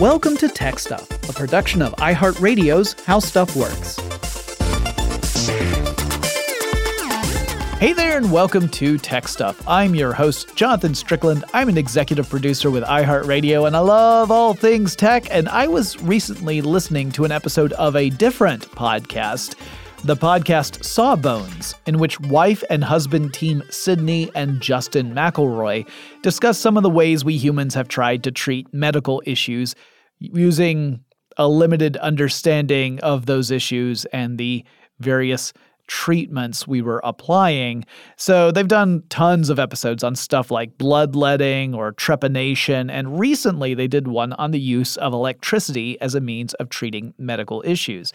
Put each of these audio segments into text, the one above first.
Welcome to Tech Stuff, a production of iHeartRadio's How Stuff Works. Hey there, and welcome to Tech Stuff. I'm your host, Jonathan Strickland. I'm an executive producer with iHeartRadio, and I love all things tech. And I was recently listening to an episode of a different podcast, the podcast Sawbones, in which wife and husband team Sydnee and Justin McElroy discuss some of the ways we humans have tried to treat medical issues using a limited understanding of those issues and the various treatments we were applying. So they've done tons of episodes on stuff like bloodletting or trepanation, and recently they did one on the use of electricity as a means of treating medical issues.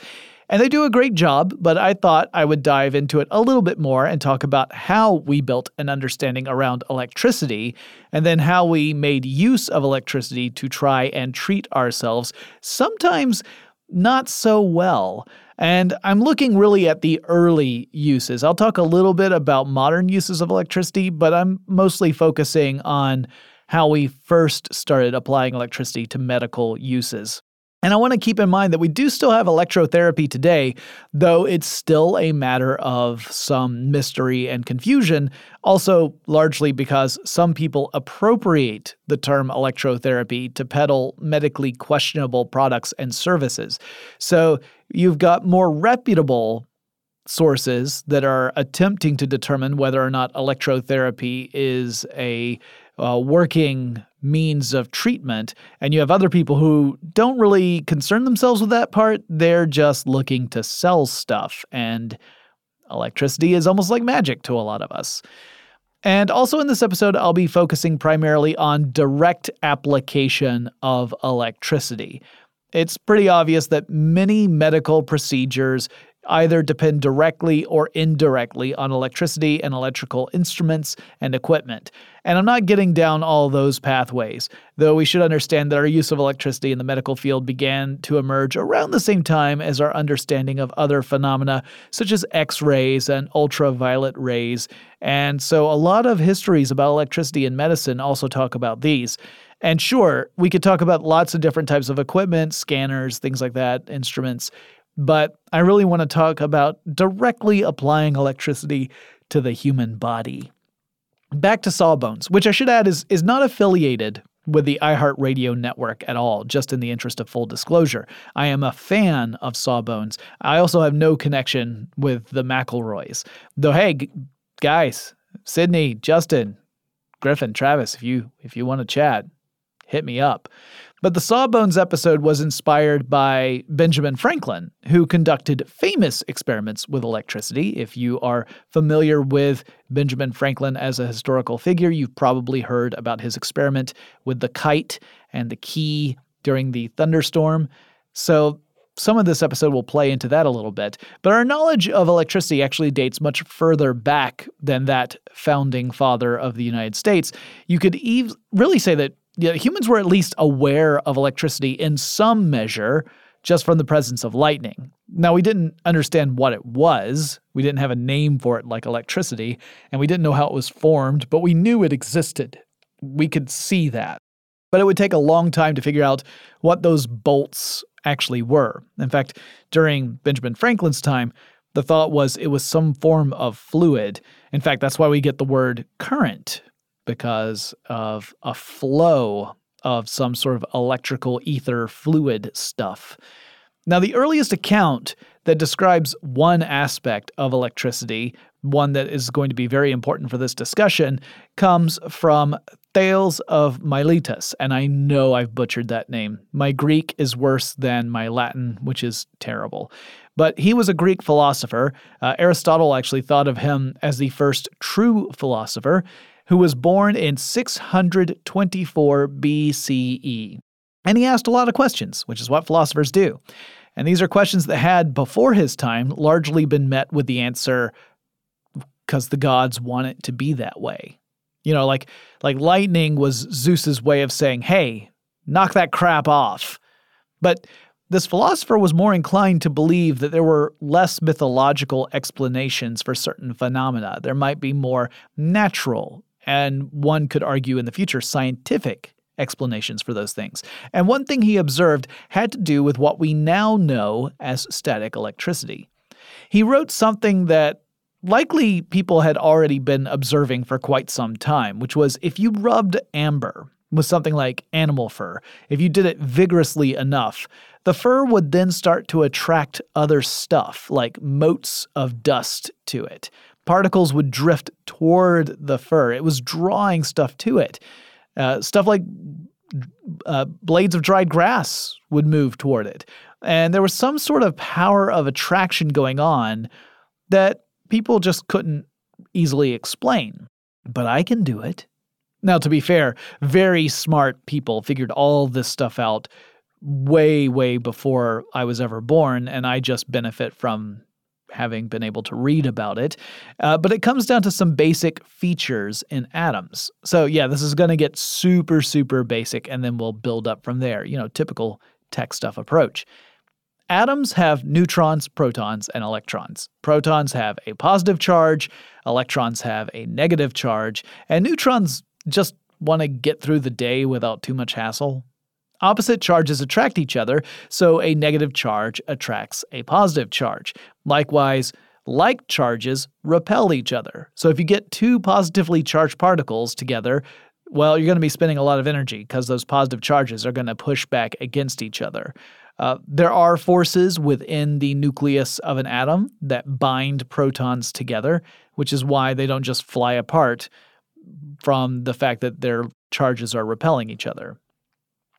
And they do a great job, but I thought I would dive into it a little bit more and talk about how we built an understanding around electricity and then how we made use of electricity to try and treat ourselves, sometimes not so well. And I'm looking really at the early uses. I'll talk a little bit about modern uses of electricity, but I'm mostly focusing on how we first started applying electricity to medical uses. And I want to keep in mind that we do still have electrotherapy today, though it's still a matter of some mystery and confusion, also largely because some people appropriate the term electrotherapy to peddle medically questionable products and services. So you've got more reputable sources that are attempting to determine whether or not electrotherapy is a uh, working means of treatment, and you have other people who don't really concern themselves with that part. They're just looking to sell stuff, and electricity is almost like magic to a lot of us. And also in this episode, I'll be focusing primarily on direct application of electricity. It's pretty obvious that many medical procedures either depend directly or indirectly on electricity and electrical instruments and equipment. And I'm not getting down all those pathways, though we should understand that our use of electricity in the medical field began to emerge around the same time as our understanding of other phenomena such as X rays and ultraviolet rays. And so a lot of histories about electricity in medicine also talk about these. And sure, we could talk about lots of different types of equipment, scanners, things like that, instruments but I really want to talk about directly applying electricity to the human body. Back to Sawbones, which I should add is, is not affiliated with the iHeartRadio network at all, just in the interest of full disclosure. I am a fan of Sawbones. I also have no connection with the McElroys. Though, hey, g- guys, Sydnee, Justin, Griffin, Travis, if you if you want to chat, hit me up. But the Sawbones episode was inspired by Benjamin Franklin, who conducted famous experiments with electricity. If you are familiar with Benjamin Franklin as a historical figure, you've probably heard about his experiment with the kite and the key during the thunderstorm. So, some of this episode will play into that a little bit, but our knowledge of electricity actually dates much further back than that founding father of the United States. You could ev- really say that yeah, humans were at least aware of electricity in some measure just from the presence of lightning. Now, we didn't understand what it was. We didn't have a name for it like electricity, and we didn't know how it was formed, but we knew it existed. We could see that. But it would take a long time to figure out what those bolts actually were. In fact, during Benjamin Franklin's time, the thought was it was some form of fluid. In fact, that's why we get the word current because of a flow of some sort of electrical ether fluid stuff. Now, the earliest account that describes one aspect of electricity, one that is going to be very important for this discussion, comes from Thales of Miletus. And I know I've butchered that name. My Greek is worse than my Latin, which is terrible. But he was a Greek philosopher. Uh, Aristotle actually thought of him as the first true philosopher who was born in 624 BCE. And he asked a lot of questions, which is what philosophers do. And these are questions that had, before his time, largely been met with the answer, because the gods want it to be that way. You know, like like lightning was Zeus's way of saying, "Hey, knock that crap off." But this philosopher was more inclined to believe that there were less mythological explanations for certain phenomena. There might be more natural and one could argue in the future, scientific explanations for those things. And one thing he observed had to do with what we now know as static electricity. He wrote something that likely people had already been observing for quite some time, which was if you rubbed amber with something like animal fur, if you did it vigorously enough, the fur would then start to attract other stuff, like motes of dust to it. Particles would drift toward the fur. It was drawing stuff to it. Uh, stuff like uh, blades of dried grass would move toward it. And there was some sort of power of attraction going on that people just couldn't easily explain. But I can do it. Now, to be fair, very smart people figured all this stuff out way, way before I was ever born, and I just benefit from having been able to read about it. Uh, but it comes down to some basic features in atoms. So, yeah, this is going to get super, super basic, and then we'll build up from there. You know, typical tech stuff approach. Atoms have neutrons, protons, and electrons. Protons have a positive charge, electrons have a negative charge, and neutrons just want to get through the day without too much hassle. Opposite charges attract each other, so a negative charge attracts a positive charge. Likewise, like charges repel each other. So if you get two positively charged particles together, well, you're going to be spending a lot of energy because those positive charges are going to push back against each other. Uh, there are forces within the nucleus of an atom that bind protons together, which is why they don't just fly apart from the fact that their charges are repelling each other.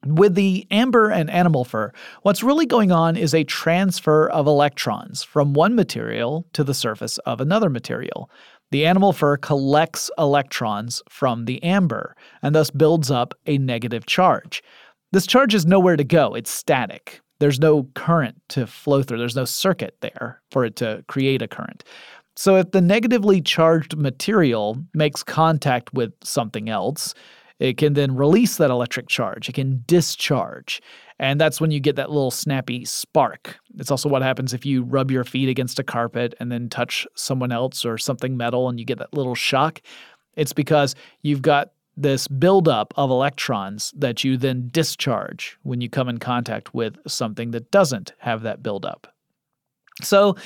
With the amber and animal fur, what's really going on is a transfer of electrons from one material to the surface of another material. The animal fur collects electrons from the amber and thus builds up a negative charge. This charge is nowhere to go, it's static. There's no current to flow through, there's no circuit there for it to create a current. So, if the negatively charged material makes contact with something else, it can then release that electric charge. It can discharge. And that's when you get that little snappy spark. It's also what happens if you rub your feet against a carpet and then touch someone else or something metal and you get that little shock. It's because you've got this buildup of electrons that you then discharge when you come in contact with something that doesn't have that buildup. So,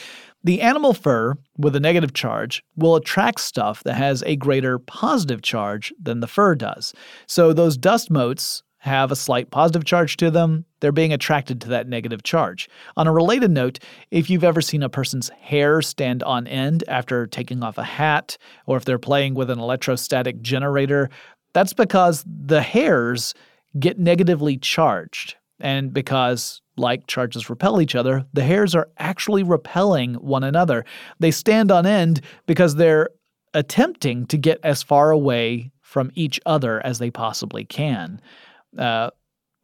the animal fur with a negative charge will attract stuff that has a greater positive charge than the fur does. So, those dust motes have a slight positive charge to them, they're being attracted to that negative charge. On a related note, if you've ever seen a person's hair stand on end after taking off a hat, or if they're playing with an electrostatic generator, that's because the hairs get negatively charged. And because like charges repel each other, the hairs are actually repelling one another. They stand on end because they're attempting to get as far away from each other as they possibly can. Uh,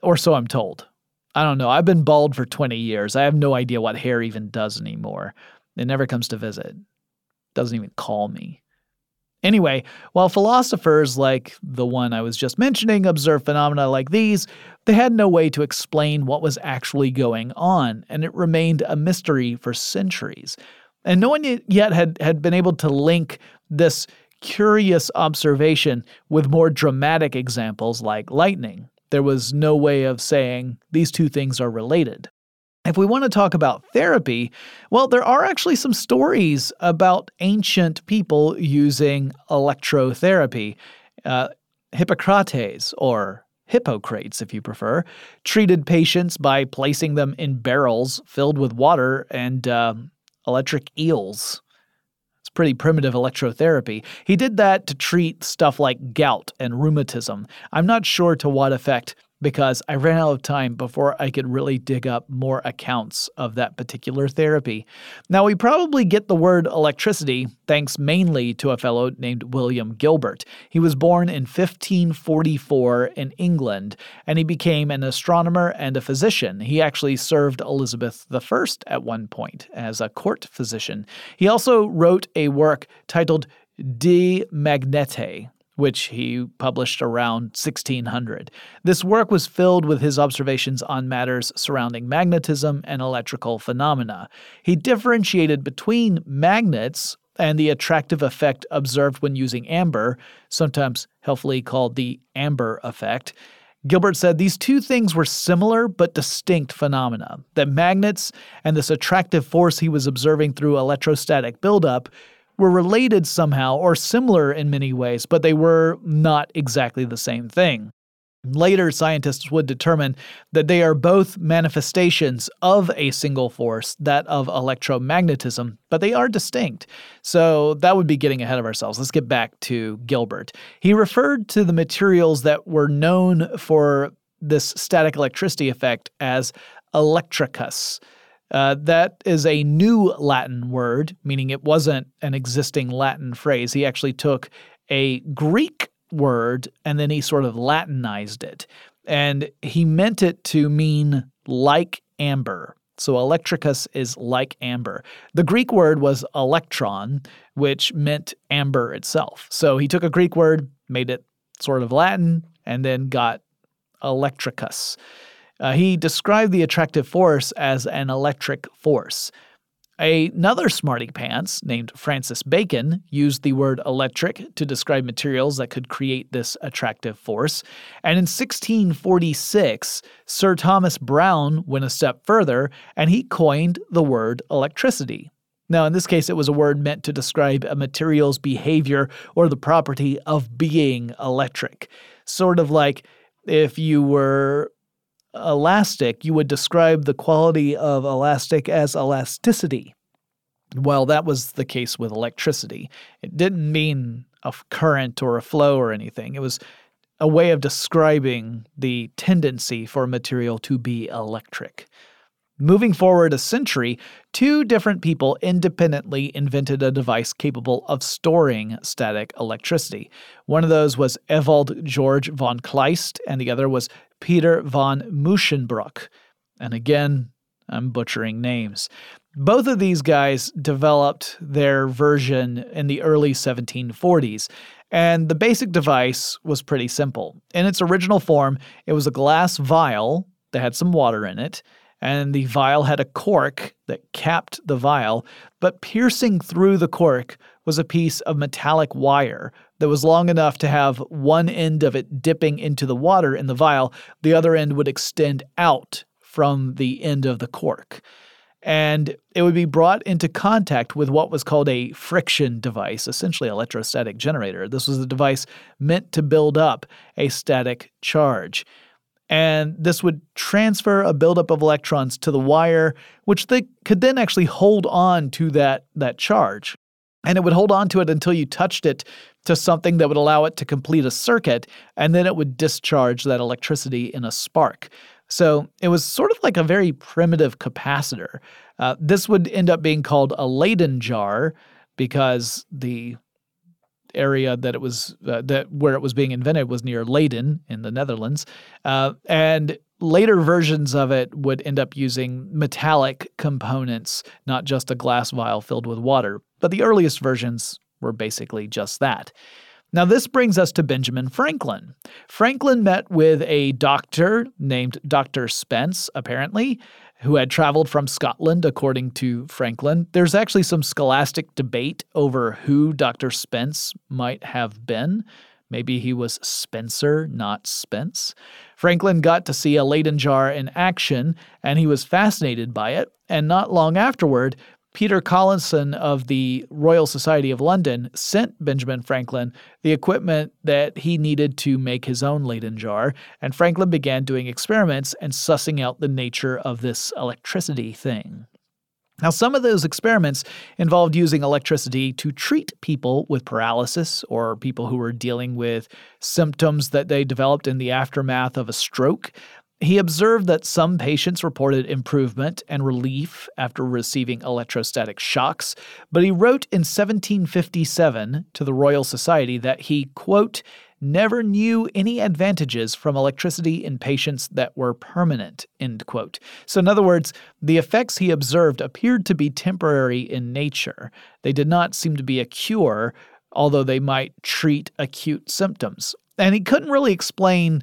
or so I'm told. I don't know. I've been bald for 20 years. I have no idea what hair even does anymore. It never comes to visit, doesn't even call me. Anyway, while philosophers like the one I was just mentioning observe phenomena like these, they had no way to explain what was actually going on, and it remained a mystery for centuries. And no one yet had, had been able to link this curious observation with more dramatic examples like lightning. There was no way of saying these two things are related. If we want to talk about therapy, well, there are actually some stories about ancient people using electrotherapy. Uh, Hippocrates, or Hippocrates if you prefer, treated patients by placing them in barrels filled with water and uh, electric eels. It's pretty primitive electrotherapy. He did that to treat stuff like gout and rheumatism. I'm not sure to what effect because I ran out of time before I could really dig up more accounts of that particular therapy. Now, we probably get the word electricity thanks mainly to a fellow named William Gilbert. He was born in 1544 in England, and he became an astronomer and a physician. He actually served Elizabeth I at one point as a court physician. He also wrote a work titled De Magnete, which he published around 1600. This work was filled with his observations on matters surrounding magnetism and electrical phenomena. He differentiated between magnets and the attractive effect observed when using amber, sometimes helpfully called the amber effect, Gilbert said these two things were similar but distinct phenomena that magnets and this attractive force he was observing through electrostatic buildup were related somehow or similar in many ways, but they were not exactly the same thing. Later, scientists would determine that they are both manifestations of a single force, that of electromagnetism, but they are distinct. So that would be getting ahead of ourselves. Let's get back to Gilbert. He referred to the materials that were known for this static electricity effect as electricus. Uh, that is a new Latin word, meaning it wasn't an existing Latin phrase. He actually took a Greek word and then he sort of Latinized it. And he meant it to mean like amber. So electricus is like amber. The Greek word was electron, which meant amber itself. So he took a Greek word, made it sort of Latin, and then got electricus. Uh, he described the attractive force as an electric force. Another smarty pants named Francis Bacon used the word electric to describe materials that could create this attractive force. And in 1646, Sir Thomas Browne went a step further and he coined the word electricity. Now, in this case, it was a word meant to describe a material's behavior or the property of being electric. Sort of like if you were elastic, you would describe the quality of elastic as elasticity. Well, that was the case with electricity. It didn't mean a current or a flow or anything. It was a way of describing the tendency for a material to be electric. Moving forward a century, two different people independently invented a device capable of storing static electricity. One of those was Ewald George von Kleist, and the other was Peter von Musschenbroek. And again, I'm butchering names. Both of these guys developed their version in the early 1740s, and the basic device was pretty simple. In its original form, it was a glass vial that had some water in it, and the vial had a cork that capped the vial, but piercing through the cork was a piece of metallic wire that was long enough to have one end of it dipping into the water in the vial, the other end would extend out from the end of the cork. And it would be brought into contact with what was called a friction device, essentially an electrostatic generator. This was a device meant to build up a static charge. And this would transfer a buildup of electrons to the wire, which they could then actually hold on to that, that charge. And it would hold on to it until you touched it to something that would allow it to complete a circuit, and then it would discharge that electricity in a spark. So it was sort of like a very primitive capacitor. Uh, this would end up being called a Leyden jar because the area that it was uh, that where it was being invented was near Leiden in the Netherlands, uh, and later versions of it would end up using metallic components, not just a glass vial filled with water. But the earliest versions were basically just that. Now, this brings us to Benjamin Franklin. Franklin met with a doctor named Dr. Spence, apparently, who had traveled from Scotland, according to Franklin. There's actually some scholastic debate over who Dr. Spence might have been. Maybe he was Spencer, not Spence. Franklin got to see a Leyden jar in action, and he was fascinated by it. And not long afterward, Peter Collinson of the Royal Society of London sent Benjamin Franklin the equipment that he needed to make his own Leyden jar, and Franklin began doing experiments and sussing out the nature of this electricity thing. Now, some of those experiments involved using electricity to treat people with paralysis or people who were dealing with symptoms that they developed in the aftermath of a stroke. He observed that some patients reported improvement and relief after receiving electrostatic shocks, but he wrote in 1757 to the Royal Society that he, quote, never knew any advantages from electricity in patients that were permanent, end quote. So, in other words, the effects he observed appeared to be temporary in nature. They did not seem to be a cure, although they might treat acute symptoms. And he couldn't really explain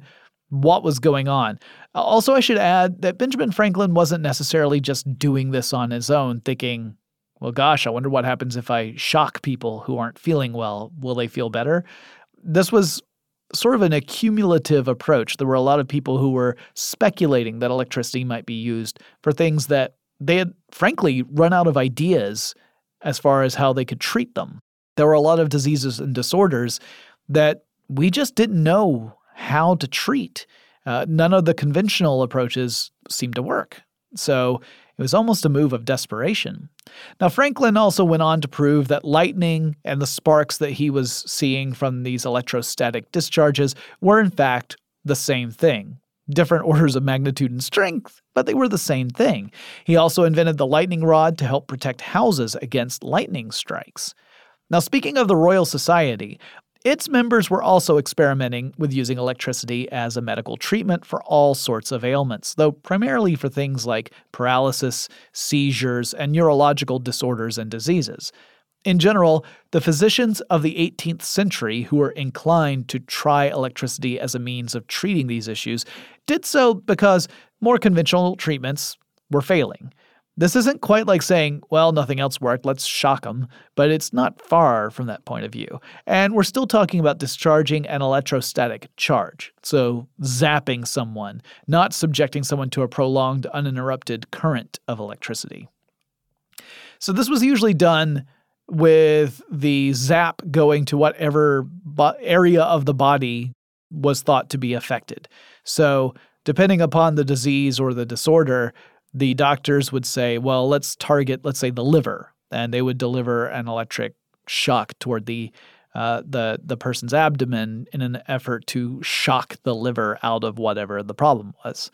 what was going on. Also, I should add that Benjamin Franklin wasn't necessarily just doing this on his own, thinking, well, gosh, I wonder what happens if I shock people who aren't feeling well. Will they feel better? This was sort of an accumulative approach. There were a lot of people who were speculating that electricity might be used for things that they had, frankly, run out of ideas as far as how they could treat them. There were a lot of diseases and disorders that we just didn't know how to treat. Uh, none of the conventional approaches seemed to work. So it was almost a move of desperation. Now, Franklin also went on to prove that lightning and the sparks that he was seeing from these electrostatic discharges were, in fact, the same thing. Different orders of magnitude and strength, but they were the same thing. He also invented the lightning rod to help protect houses against lightning strikes. Now, speaking of the Royal Society, its members were also experimenting with using electricity as a medical treatment for all sorts of ailments, though primarily for things like paralysis, seizures, and neurological disorders and diseases. In general, the physicians of the 18th century who were inclined to try electricity as a means of treating these issues did so because more conventional treatments were failing. This isn't quite like saying, well, nothing else worked, let's shock them, but it's not far from that point of view. And we're still talking about discharging an electrostatic charge, so zapping someone, not subjecting someone to a prolonged, uninterrupted current of electricity. So this was usually done with the zap going to whatever bo- area of the body was thought to be affected. So, depending upon the disease or the disorder, the doctors would say, well, let's target, let's say, the liver, and they would deliver an electric shock toward the uh, the the person's abdomen in an effort to shock the liver out of whatever the problem was.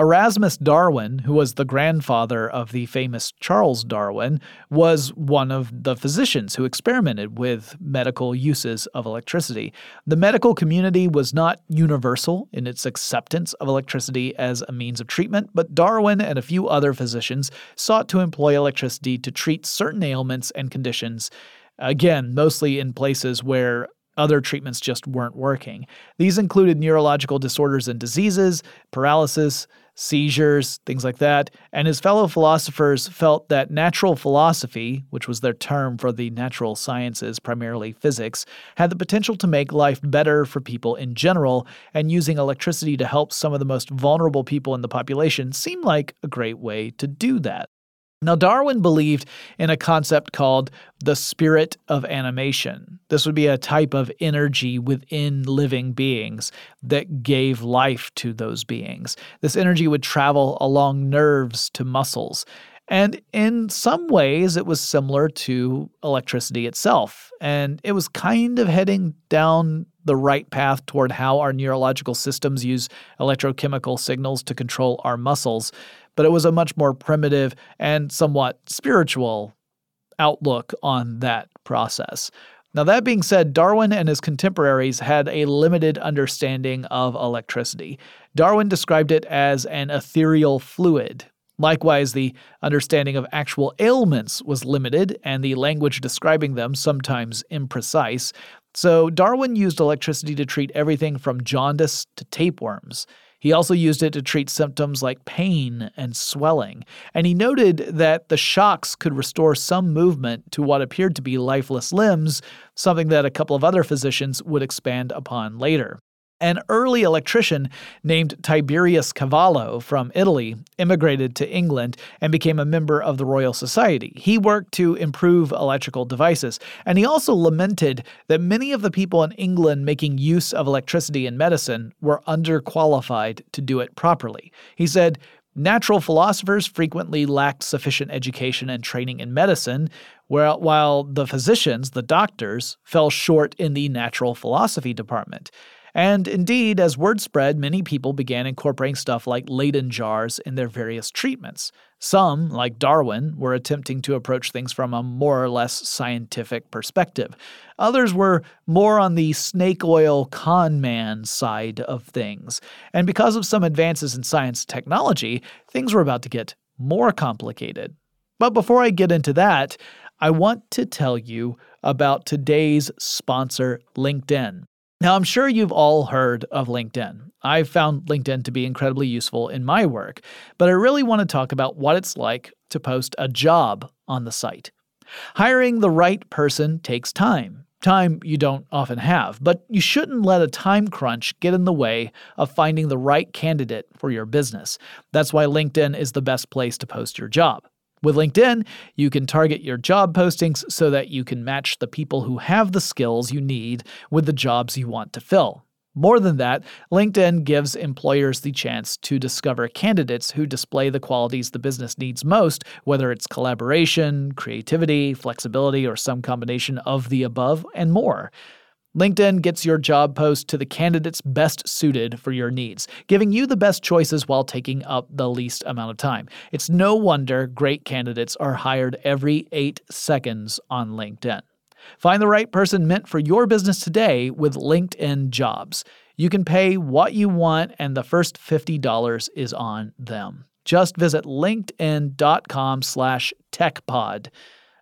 Erasmus Darwin, who was the grandfather of the famous Charles Darwin, was one of the physicians who experimented with medical uses of electricity. The medical community was not universal in its acceptance of electricity as a means of treatment, but Darwin and a few other physicians sought to employ electricity to treat certain ailments and conditions, again, mostly in places where other treatments just weren't working. These included neurological disorders and diseases, paralysis, seizures, things like that. And his fellow philosophers felt that natural philosophy, which was their term for the natural sciences, primarily physics, had the potential to make life better for people in general, and using electricity to help some of the most vulnerable people in the population seemed like a great way to do that. Now, Darwin believed in a concept called the spirit of animation. This would be a type of energy within living beings that gave life to those beings. This energy would travel along nerves to muscles. And in some ways, it was similar to electricity itself. And it was kind of heading down the right path toward how our neurological systems use electrochemical signals to control our muscles but it was a much more primitive and somewhat spiritual outlook on that process. Now, that being said, Darwin and his contemporaries had a limited understanding of electricity. Darwin described it as an ethereal fluid. Likewise, the understanding of actual ailments was limited, and the language describing them sometimes imprecise. So, Darwin used electricity to treat everything from jaundice to tapeworms. He also used it to treat symptoms like pain and swelling, and he noted that the shocks could restore some movement to what appeared to be lifeless limbs, something that a couple of other physicians would expand upon later. An early electrician named Tiberius Cavallo from Italy immigrated to England and became a member of the Royal Society. He worked to improve electrical devices, and he also lamented that many of the people in England making use of electricity in medicine were underqualified to do it properly. He said, Natural philosophers frequently lacked sufficient education and training in medicine, while the physicians, the doctors, fell short in the natural philosophy department. And indeed, as word spread, many people began incorporating stuff like Leyden jars in their various treatments. Some, like Darwin, were attempting to approach things from a more or less scientific perspective. Others were more on the snake oil con man side of things. And because of some advances in science and technology, things were about to get more complicated. But before I get into that, I want to tell you about today's sponsor, LinkedIn. Now, I'm sure you've all heard of LinkedIn. I've found LinkedIn to be incredibly useful in my work, but I really want to talk about what it's like to post a job on the site. Hiring the right person takes time. time you don't often have, but you shouldn't let a time crunch get in the way of finding the right candidate for your business. That's why LinkedIn is the best place to post your job. With LinkedIn, you can target your job postings so that you can match the people who have the skills you need with the jobs you want to fill. More than that, LinkedIn gives employers the chance to discover candidates who display the qualities the business needs most, whether it's collaboration, creativity, flexibility, or some combination of the above, and more. LinkedIn gets your job post to the candidates best suited for your needs, giving you the best choices while taking up the least amount of time. It's no wonder great candidates are hired every eight seconds on LinkedIn. Find the right person meant for your business today with LinkedIn Jobs. You can pay what you want, and the first $50 is on them. Just visit linkedin.com slash techpod.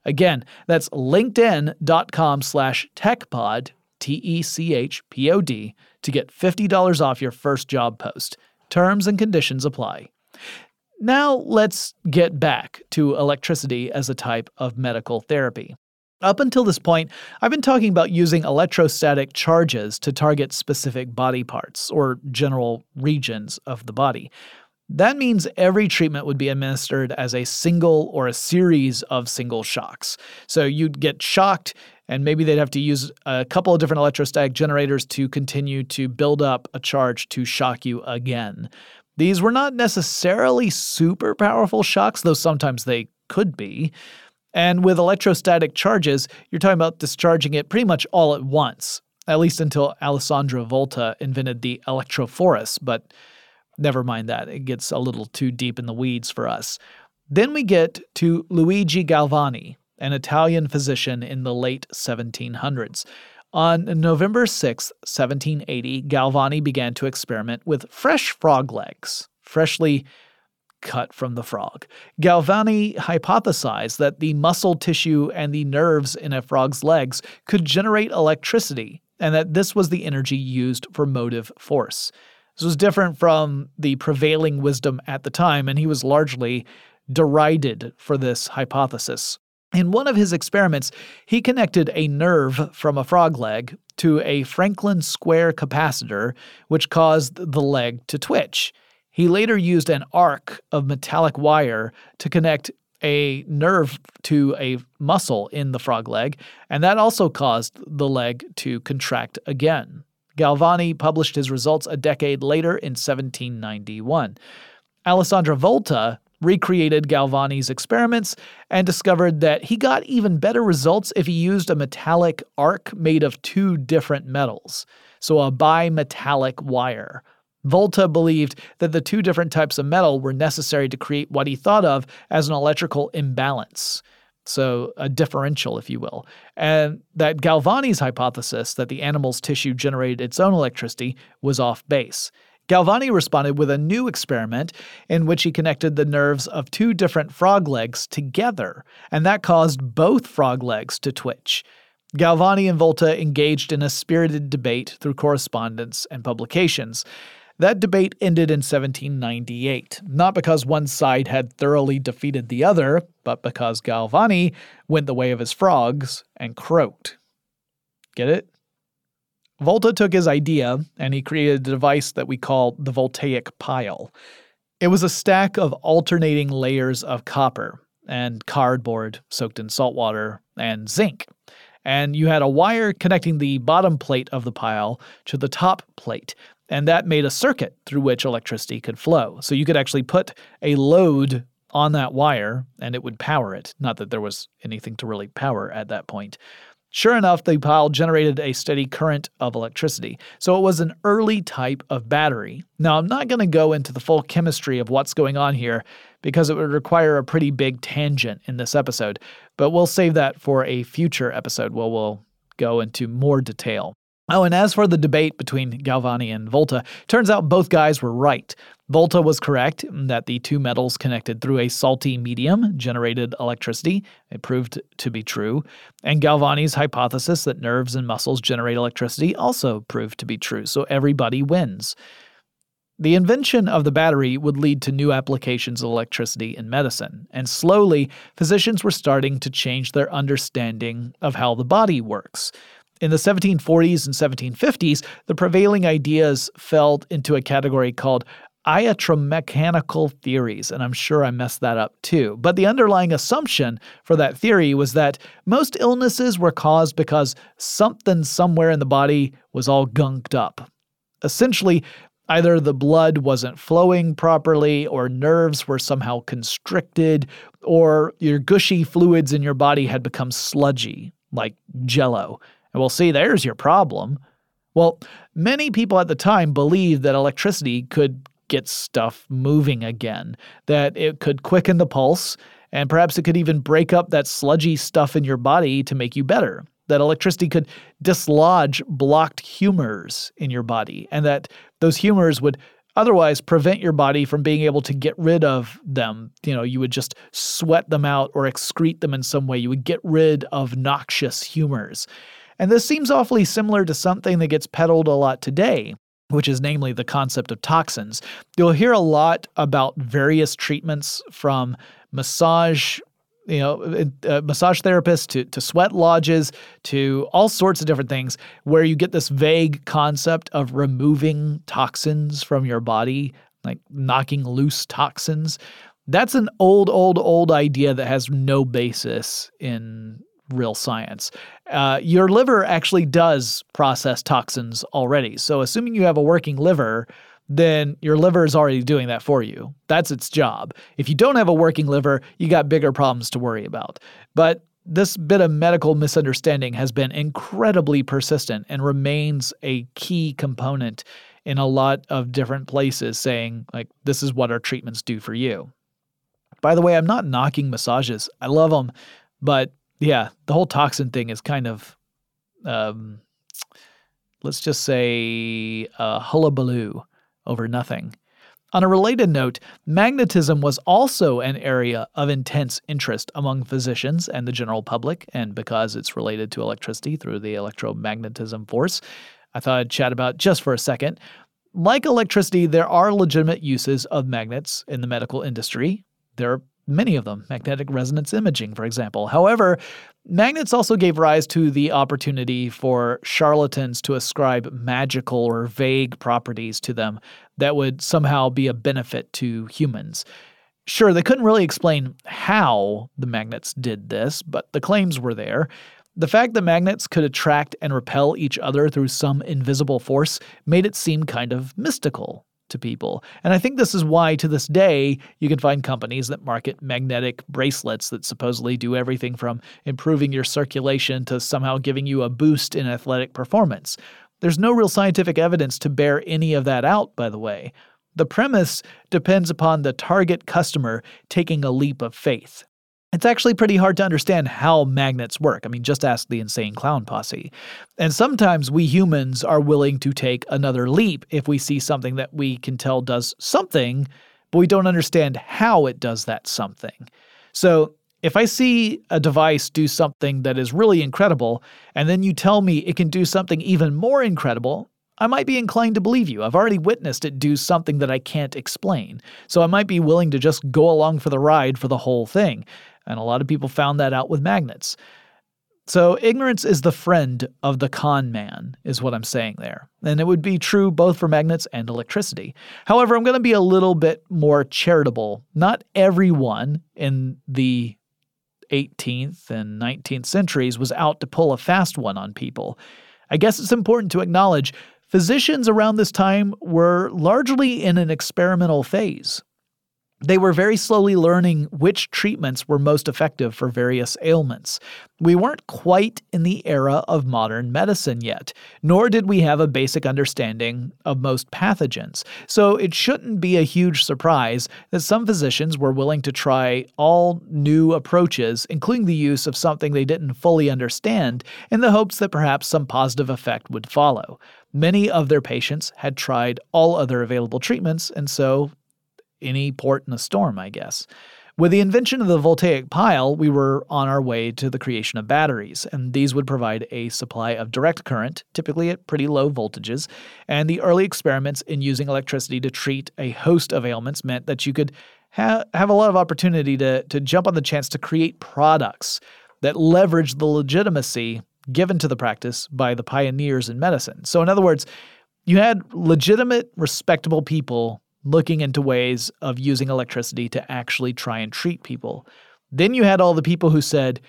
Again, that's linkedin.com slash techpod, T-E-C-H-P-O-D, to get $50 off your first job post. Terms and conditions apply. Now let's get back to electricity as a type of medical therapy. Up until this point, I've been talking about using electrostatic charges to target specific body parts or general regions of the body. That means every treatment would be administered as a single or a series of single shocks. So you'd get shocked, and maybe they'd have to use a couple of different electrostatic generators to continue to build up a charge to shock you again. These were not necessarily super powerful shocks, though sometimes they could be. And with electrostatic charges, you're talking about discharging it pretty much all at once, at least until Alessandro Volta invented the electrophorus, but never mind that. It gets a little too deep in the weeds for us. Then we get to Luigi Galvani, an Italian physician in the late 1700s. On November 6, 1780, Galvani began to experiment with fresh frog legs, freshly cut from the frog. Galvani hypothesized that the muscle tissue and the nerves in a frog's legs could generate electricity, and that this was the energy used for motive force. This was different from the prevailing wisdom at the time, and he was largely derided for this hypothesis. In one of his experiments, he connected a nerve from a frog leg to a Franklin square capacitor, which caused the leg to twitch. He later used an arc of metallic wire to connect a nerve to a muscle in the frog leg, and that also caused the leg to contract again. Galvani published his results a decade later in 1791. Alessandro Volta recreated Galvani's experiments and discovered that he got even better results if he used a metallic arc made of two different metals, so a bimetallic wire. Volta believed that the two different types of metal were necessary to create what he thought of as an electrical imbalance. So, a differential, if you will. And that Galvani's hypothesis that the animal's tissue generated its own electricity was off base. Galvani responded with a new experiment in which he connected the nerves of two different frog legs together, and that caused both frog legs to twitch. Galvani and Volta engaged in a spirited debate through correspondence and publications. That debate ended in 1798, not because one side had thoroughly defeated the other, but because Galvani went the way of his frogs and croaked. Get it? Volta took his idea and he created a device that we call the voltaic pile. It was a stack of alternating layers of copper and cardboard soaked in salt water and zinc. And you had a wire connecting the bottom plate of the pile to the top plate and that made a circuit through which electricity could flow. So you could actually put a load on that wire and it would power it. Not that there was anything to really power at that point. Sure enough, the pile generated a steady current of electricity, so it was an early type of battery. Now, I'm not going to go into the full chemistry of what's going on here because it would require a pretty big tangent in this episode, but we'll save that for a future episode where we'll go into more detail. Oh, and as for the debate between Galvani and Volta, turns out both guys were right. Volta was correct that the two metals connected through a salty medium generated electricity. It proved to be true. And Galvani's hypothesis that nerves and muscles generate electricity also proved to be true. So everybody wins. The invention of the battery would lead to new applications of electricity in medicine, and slowly, physicians were starting to change their understanding of how the body works. In the 1740s and 1750s, the prevailing ideas fell into a category called iatromechanical theories, and I'm sure I messed that up too. But the underlying assumption for that theory was that most illnesses were caused because something somewhere in the body was all gunked up. Essentially, either the blood wasn't flowing properly, or nerves were somehow constricted, or your gushy fluids in your body had become sludgy, like jello. And well, see, there's your problem. Well, many people at the time believed that electricity could get stuff moving again, that it could quicken the pulse, and perhaps it could even break up that sludgy stuff in your body to make you better. That electricity could dislodge blocked humors in your body, and that those humors would otherwise prevent your body from being able to get rid of them. You know, you would just sweat them out or excrete them in some way. You would get rid of noxious humors. And this seems awfully similar to something that gets peddled a lot today, which is namely the concept of toxins. You'll hear a lot about various treatments from massage you know, uh, massage therapists to, to sweat lodges to all sorts of different things where you get this vague concept of removing toxins from your body, like knocking loose toxins. That's an old, old, old idea that has no basis in real science. Uh, your liver actually does process toxins already. So, assuming you have a working liver, then your liver is already doing that for you. That's its job. If you don't have a working liver, you got bigger problems to worry about. But this bit of medical misunderstanding has been incredibly persistent and remains a key component in a lot of different places saying, like, this is what our treatments do for you. By the way, I'm not knocking massages. I love them, but yeah, the whole toxin thing is kind of, um, let's just say, a hullabaloo over nothing. On a related note, magnetism was also an area of intense interest among physicians and the general public, and because it's related to electricity through the electromagnetism force, I thought I'd chat about just for a second. Like electricity, there are legitimate uses of magnets in the medical industry. There are many of them, magnetic resonance imaging, for example. However, magnets also gave rise to the opportunity for charlatans to ascribe magical or vague properties to them that would somehow be a benefit to humans. Sure, they couldn't really explain how the magnets did this, but the claims were there. The fact that magnets could attract and repel each other through some invisible force made it seem kind of mystical to people. And I think this is why, to this day, you can find companies that market magnetic bracelets that supposedly do everything from improving your circulation to somehow giving you a boost in athletic performance. There's no real scientific evidence to bear any of that out, by the way. The premise depends upon the target customer taking a leap of faith. It's actually pretty hard to understand how magnets work. I mean, just ask the insane clown posse. And sometimes we humans are willing to take another leap if we see something that we can tell does something, but we don't understand how it does that something. So, if I see a device do something that is really incredible, and then you tell me it can do something even more incredible, I might be inclined to believe you. I've already witnessed it do something that I can't explain. So I might be willing to just go along for the ride for the whole thing. And a lot of people found that out with magnets. So, ignorance is the friend of the con man, is what I'm saying there. And it would be true both for magnets and electricity. However, I'm going to be a little bit more charitable. Not everyone in the 18th and 19th centuries was out to pull a fast one on people. I guess it's important to acknowledge physicians around this time were largely in an experimental phase. They were very slowly learning which treatments were most effective for various ailments. We weren't quite in the era of modern medicine yet, nor did we have a basic understanding of most pathogens. So it shouldn't be a huge surprise that some physicians were willing to try all new approaches, including the use of something they didn't fully understand, in the hopes that perhaps some positive effect would follow. Many of their patients had tried all other available treatments, and so any port in a storm, I guess. With the invention of the voltaic pile, we were on our way to the creation of batteries, and these would provide a supply of direct current, typically at pretty low voltages. And the early experiments in using electricity to treat a host of ailments meant that you could ha- have a lot of opportunity to, to jump on the chance to create products that leverage the legitimacy given to the practice by the pioneers in medicine. So, in other words, you had legitimate, respectable people looking into ways of using electricity to actually try and treat people. Then you had all the people who said,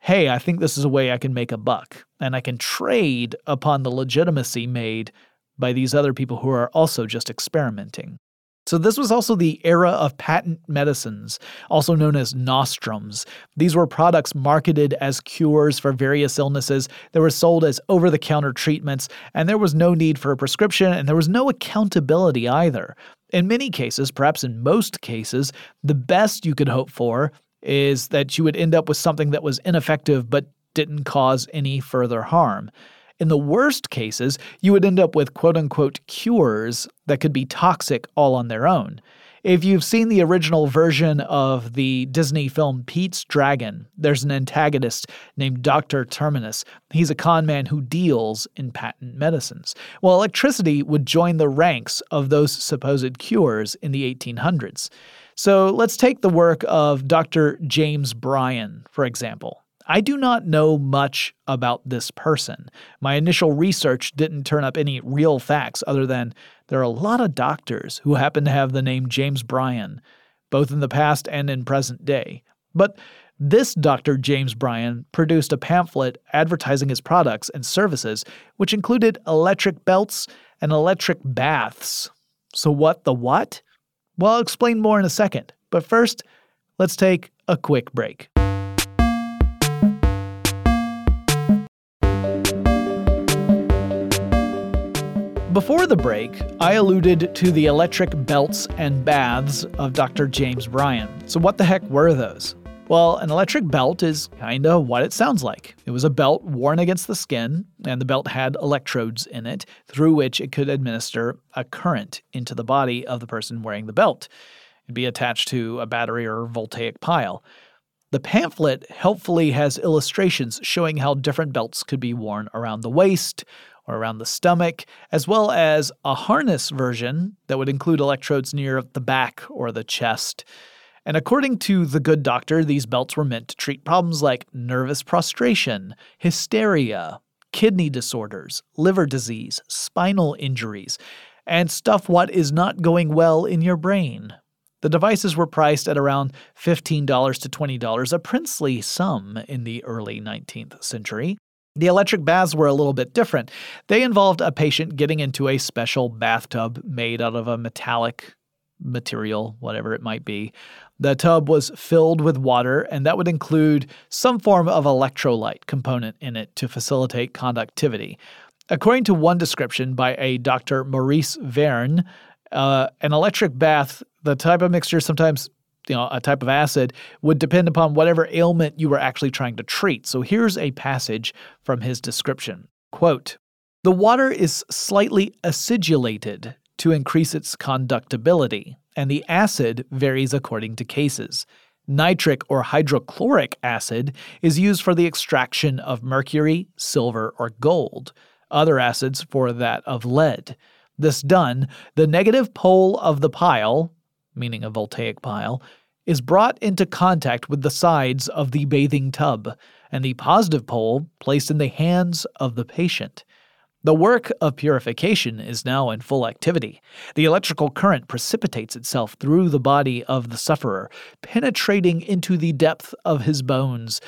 hey, I think this is a way I can make a buck, and I can trade upon the legitimacy made by these other people who are also just experimenting. So, this was also the era of patent medicines, also known as nostrums. These were products marketed as cures for various illnesses that were sold as over the counter treatments, and there was no need for a prescription and there was no accountability either. In many cases, perhaps in most cases, the best you could hope for is that you would end up with something that was ineffective but didn't cause any further harm. In the worst cases, you would end up with quote unquote cures that could be toxic all on their own. If you've seen the original version of the Disney film Pete's Dragon, there's an antagonist named Dr. Terminus. He's a con man who deals in patent medicines. Well, electricity would join the ranks of those supposed cures in the 1800s. So let's take the work of Dr. James Bryan, for example. I do not know much about this person. My initial research didn't turn up any real facts other than there are a lot of doctors who happen to have the name James Bryan, both in the past and in present day. But this Dr. James Bryan produced a pamphlet advertising his products and services, which included electric belts and electric baths. So, what the what? Well, I'll explain more in a second, but first, let's take a quick break. Before the break, I alluded to the electric belts and baths of Dr. James Bryan. So, what the heck were those? Well, an electric belt is kind of what it sounds like. It was a belt worn against the skin, and the belt had electrodes in it through which it could administer a current into the body of the person wearing the belt. It'd be attached to a battery or voltaic pile. The pamphlet helpfully has illustrations showing how different belts could be worn around the waist or around the stomach, as well as a harness version that would include electrodes near the back or the chest. And according to The Good Doctor, these belts were meant to treat problems like nervous prostration, hysteria, kidney disorders, liver disease, spinal injuries, and stuff what is not going well in your brain. The devices were priced at around $15 to $20, a princely sum in the early 19th century. The electric baths were a little bit different. They involved a patient getting into a special bathtub made out of a metallic material, whatever it might be. The tub was filled with water, and that would include some form of electrolyte component in it to facilitate conductivity. According to one description by a Dr. Maurice Verne, uh, an electric bath, the type of mixture sometimes you know, a type of acid would depend upon whatever ailment you were actually trying to treat. So here's a passage from his description. Quote, the water is slightly acidulated to increase its conductibility, and the acid varies according to cases. Nitric or hydrochloric acid is used for the extraction of mercury, silver, or gold, other acids for that of lead. This done, the negative pole of the pile, meaning a voltaic pile, is brought into contact with the sides of the bathing tub, and the positive pole placed in the hands of the patient. The work of purification is now in full activity. The electrical current precipitates itself through the body of the sufferer, penetrating into the depth of his bones,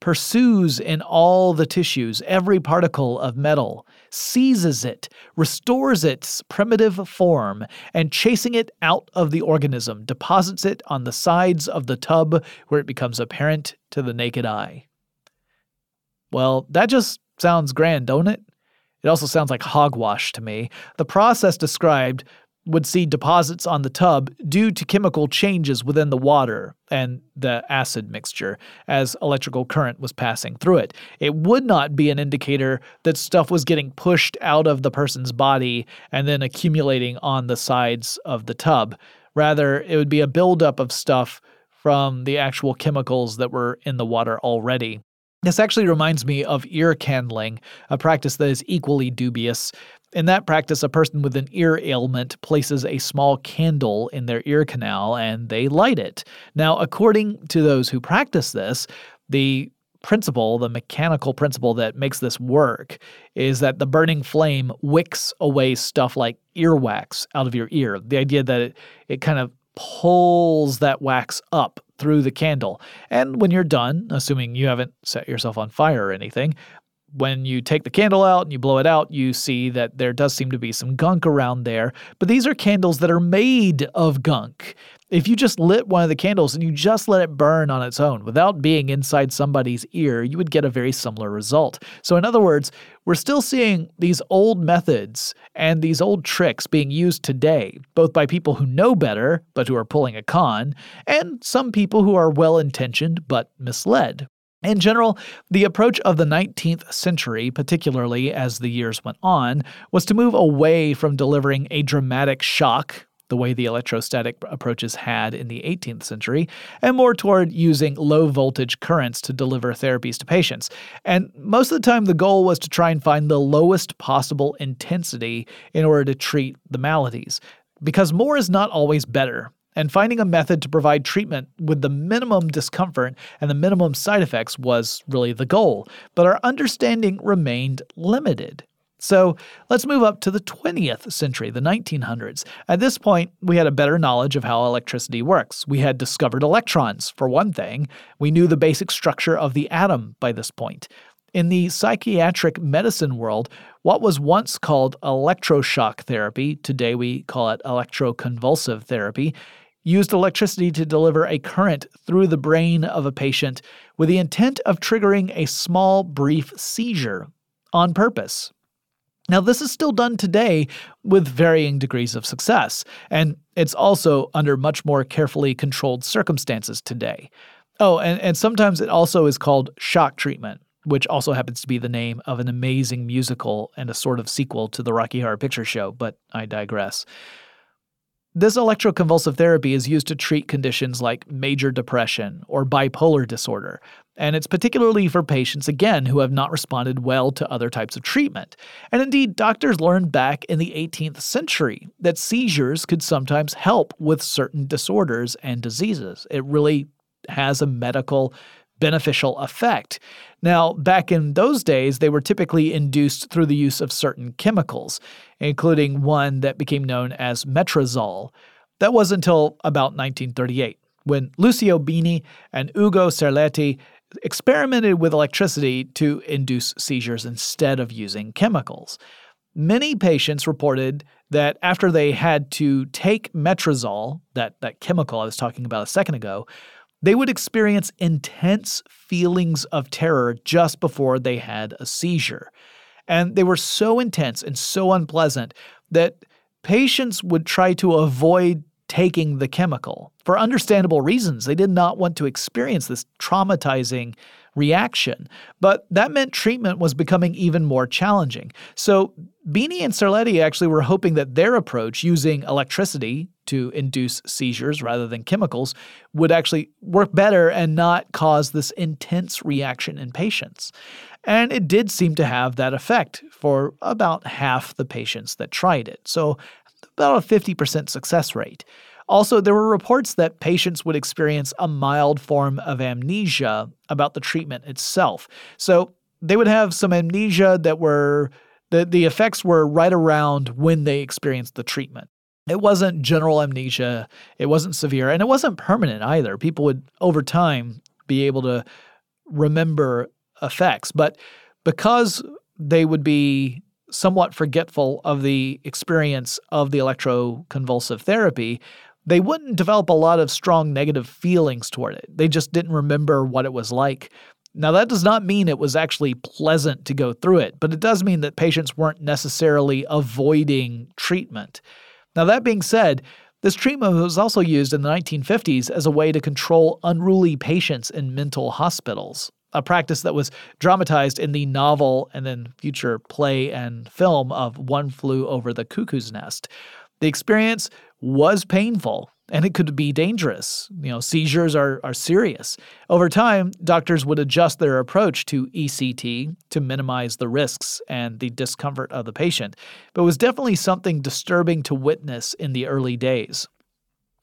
pursues in all the tissues every particle of metal, seizes it, restores its primitive form, and chasing it out of the organism, deposits it on the sides of the tub where it becomes apparent to the naked eye. Well, that just sounds grand, don't it? It also sounds like hogwash to me. The process described would see deposits on the tub due to chemical changes within the water and the acid mixture as electrical current was passing through it. It would not be an indicator that stuff was getting pushed out of the person's body and then accumulating on the sides of the tub. Rather, it would be a buildup of stuff from the actual chemicals that were in the water already. This actually reminds me of ear candling, a practice that is equally dubious. In that practice, a person with an ear ailment places a small candle in their ear canal and they light it. Now, according to those who practice this, the principle, the mechanical principle that makes this work, is that the burning flame wicks away stuff like earwax out of your ear. The idea that it, it kind of pulls that wax up through the candle. And when you're done, assuming you haven't set yourself on fire or anything, when you take the candle out and you blow it out, you see that there does seem to be some gunk around there. But these are candles that are made of gunk. If you just lit one of the candles and you just let it burn on its own without being inside somebody's ear, you would get a very similar result. So, in other words, we're still seeing these old methods and these old tricks being used today, both by people who know better but who are pulling a con, and some people who are well intentioned but misled. In general, the approach of the 19th century, particularly as the years went on, was to move away from delivering a dramatic shock, the way the electrostatic approaches had in the 18th century, and more toward using low voltage currents to deliver therapies to patients. And most of the time, the goal was to try and find the lowest possible intensity in order to treat the maladies. Because more is not always better, and finding a method to provide treatment with the minimum discomfort and the minimum side effects was really the goal. But our understanding remained limited. So let's move up to the 20th century, the 1900s. At this point, we had a better knowledge of how electricity works. We had discovered electrons, for one thing. We knew the basic structure of the atom by this point. In the psychiatric medicine world, what was once called electroshock therapy, today we call it electroconvulsive therapy, used electricity to deliver a current through the brain of a patient with the intent of triggering a small, brief seizure on purpose. Now, this is still done today with varying degrees of success, and it's also under much more carefully controlled circumstances today. Oh, and, and sometimes it also is called shock treatment, which also happens to be the name of an amazing musical and a sort of sequel to the Rocky Horror Picture Show, but I digress. This electroconvulsive therapy is used to treat conditions like major depression or bipolar disorder, and it's particularly for patients, again, who have not responded well to other types of treatment. And indeed, doctors learned back in the 18th century that seizures could sometimes help with certain disorders and diseases. It really has a medical beneficial effect. Now, back in those days, they were typically induced through the use of certain chemicals, including one that became known as Metrazol. That was until about 1938, when Lucio Bini and Ugo Cerletti experimented with electricity to induce seizures instead of using chemicals. Many patients reported that after they had to take Metrazol, that, that chemical I was talking about a second ago, they would experience intense feelings of terror just before they had a seizure. And they were so intense and so unpleasant that patients would try to avoid taking the chemical for understandable reasons. They did not want to experience this traumatizing reaction. But that meant treatment was becoming even more challenging. So Bini and Cerletti actually were hoping that their approach, using electricity to induce seizures rather than chemicals, would actually work better and not cause this intense reaction in patients. And it did seem to have that effect for about half the patients that tried it. So about a 50% success rate. Also, there were reports that patients would experience a mild form of amnesia about the treatment itself. So they would have some amnesia that were the, the effects were right around when they experienced the treatment. It wasn't general amnesia, it wasn't severe, and it wasn't permanent either. People would, over time, be able to remember effects. But because they would be somewhat forgetful of the experience of the electroconvulsive therapy, they wouldn't develop a lot of strong negative feelings toward it. They just didn't remember what it was like. Now, that does not mean it was actually pleasant to go through it, but it does mean that patients weren't necessarily avoiding treatment. Now, that being said, this treatment was also used in the 1950s as a way to control unruly patients in mental hospitals, a practice that was dramatized in the novel and then future play and film of One Flew Over the Cuckoo's Nest. The experience was painful and it could be dangerous. You know, seizures are, are serious. Over time, doctors would adjust their approach to ECT to minimize the risks and the discomfort of the patient, but was definitely something disturbing to witness in the early days.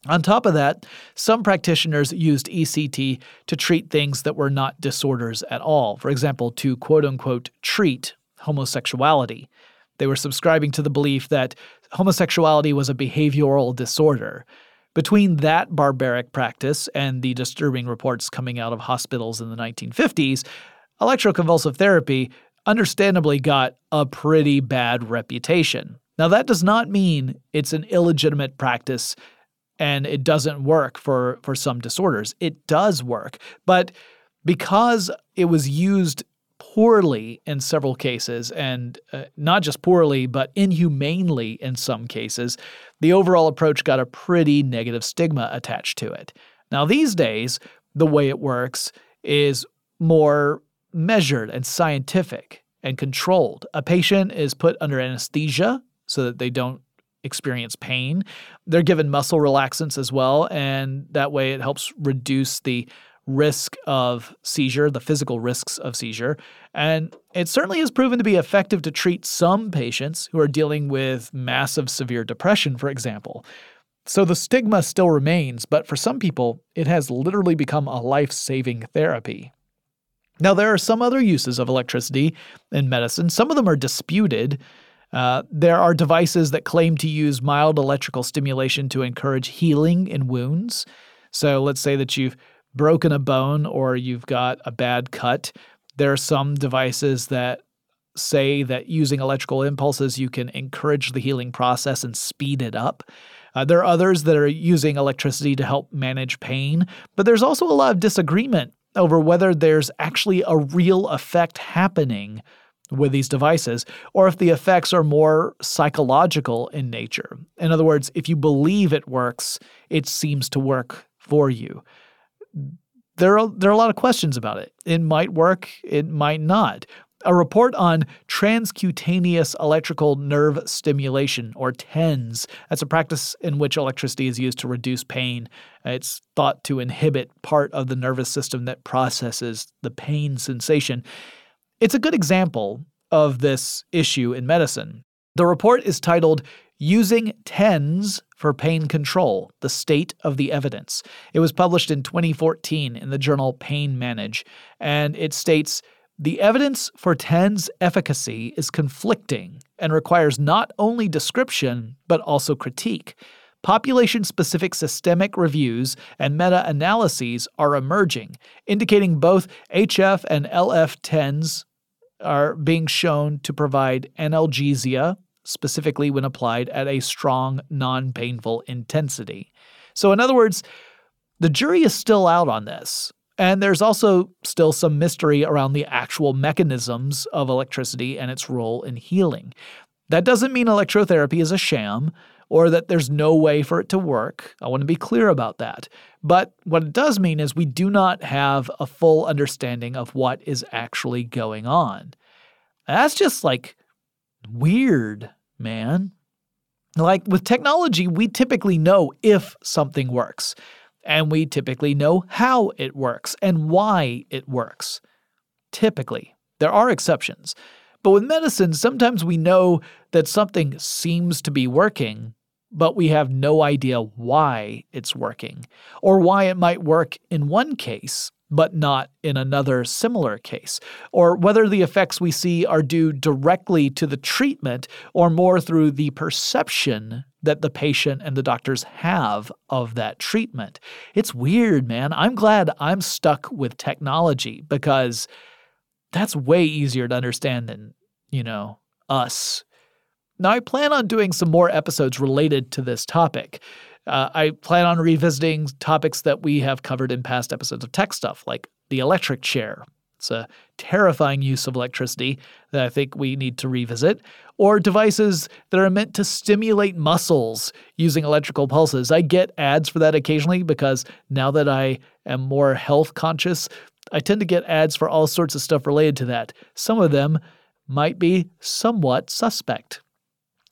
On top of that, some practitioners used ECT to treat things that were not disorders at all. For example, to quote unquote treat homosexuality. They were subscribing to the belief that homosexuality was a behavioral disorder. Between that barbaric practice and the disturbing reports coming out of hospitals in the 1950s, electroconvulsive therapy understandably got a pretty bad reputation. Now, that does not mean it's an illegitimate practice and it doesn't work for, for some disorders. It does work. But because it was used poorly in several cases, and uh, not just poorly, but inhumanely in some cases, the overall approach got a pretty negative stigma attached to it. Now, these days, the way it works is more measured and scientific and controlled. A patient is put under anesthesia so that they don't experience pain. They're given muscle relaxants as well, and that way it helps reduce the risk of seizure, the physical risks of seizure. And it certainly has proven to be effective to treat some patients who are dealing with massive severe depression, for example. So the stigma still remains, but for some people, it has literally become a life saving therapy. Now, there are some other uses of electricity in medicine. Some of them are disputed. Uh, there are devices that claim to use mild electrical stimulation to encourage healing in wounds. So, let's say that you've broken a bone or you've got a bad cut. There are some devices that say that using electrical impulses, you can encourage the healing process and speed it up. Uh, there are others that are using electricity to help manage pain, but there's also a lot of disagreement over whether there's actually a real effect happening with these devices, or if the effects are more psychological in nature. In other words, if you believe it works, it seems to work for you. There are, there are a lot of questions about it. It might work, it might not. A report on transcutaneous electrical nerve stimulation, or TENS. That's a practice in which electricity is used to reduce pain. It's thought to inhibit part of the nervous system that processes the pain sensation. It's a good example of this issue in medicine. The report is titled Using TENS for Pain Control The State of the Evidence. It was published in 2014 in the journal Pain Manage, and it states the evidence for TENS efficacy is conflicting and requires not only description, but also critique. Population specific systemic reviews and meta analyses are emerging, indicating both HF and LF TENS are being shown to provide analgesia, specifically when applied at a strong, non painful intensity. So, in other words, the jury is still out on this. And there's also still some mystery around the actual mechanisms of electricity and its role in healing. That doesn't mean electrotherapy is a sham or that there's no way for it to work. I want to be clear about that. But what it does mean is we do not have a full understanding of what is actually going on. That's just like weird, man. Like with technology, we typically know if something works and we typically know how it works and why it works. Typically, there are exceptions. But with medicine, sometimes we know that something seems to be working, but we have no idea why it's working, or why it might work in one case but not in another similar case, or whether the effects we see are due directly to the treatment or more through the perception that the patient and the doctors have of that treatment. It's weird, man. I'm glad I'm stuck with technology because that's way easier to understand than, you know, us. Now, I plan on doing some more episodes related to this topic. Uh, I plan on revisiting topics that we have covered in past episodes of Tech Stuff, like the electric chair, it's a terrifying use of electricity that I think we need to revisit. Or devices that are meant to stimulate muscles using electrical pulses. I get ads for that occasionally because now that I am more health conscious, I tend to get ads for all sorts of stuff related to that. Some of them might be somewhat suspect.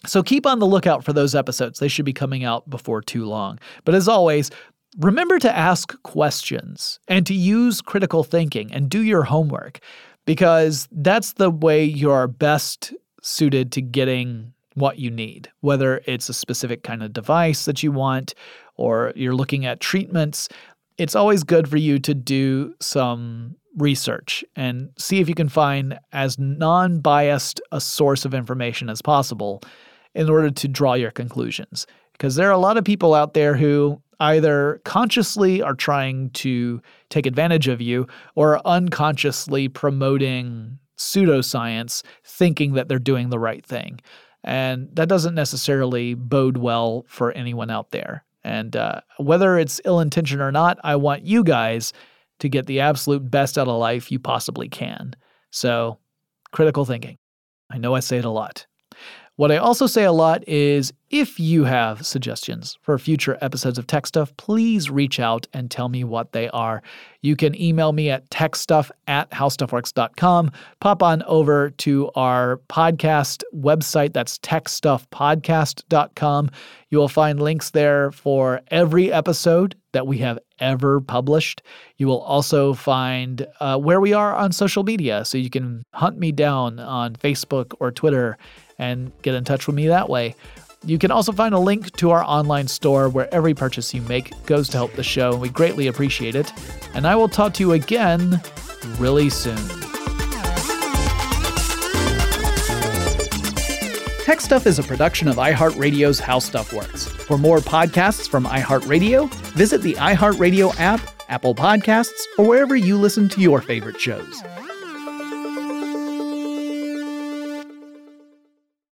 So keep on the lookout for those episodes. They should be coming out before too long. But as always, Remember to ask questions and to use critical thinking and do your homework because that's the way you're best suited to getting what you need, whether it's a specific kind of device that you want or you're looking at treatments. It's always good for you to do some research and see if you can find as non biased a source of information as possible in order to draw your conclusions. Because there are a lot of people out there who either consciously are trying to take advantage of you or unconsciously promoting pseudoscience, thinking that they're doing the right thing. And that doesn't necessarily bode well for anyone out there. And uh, whether it's ill intention or not, I want you guys to get the absolute best out of life you possibly can. So, critical thinking. I know I say it a lot. What I also say a lot is if you have suggestions for future episodes of Tech Stuff, please reach out and tell me what they are. You can email me at techstuff at howstuffworks.com. Pop on over to our podcast website, that's techstuffpodcast.com. You will find links there for every episode that we have ever published. You will also find uh, where we are on social media, so you can hunt me down on Facebook or Twitter and get in touch with me that way. You can also find a link to our online store where every purchase you make goes to help the show, and we greatly appreciate it. And I will talk to you again really soon. Tech Stuff is a production of iHeartRadio's How Stuff Works. For more podcasts from iHeartRadio, visit the iHeartRadio app, Apple Podcasts, or wherever you listen to your favorite shows.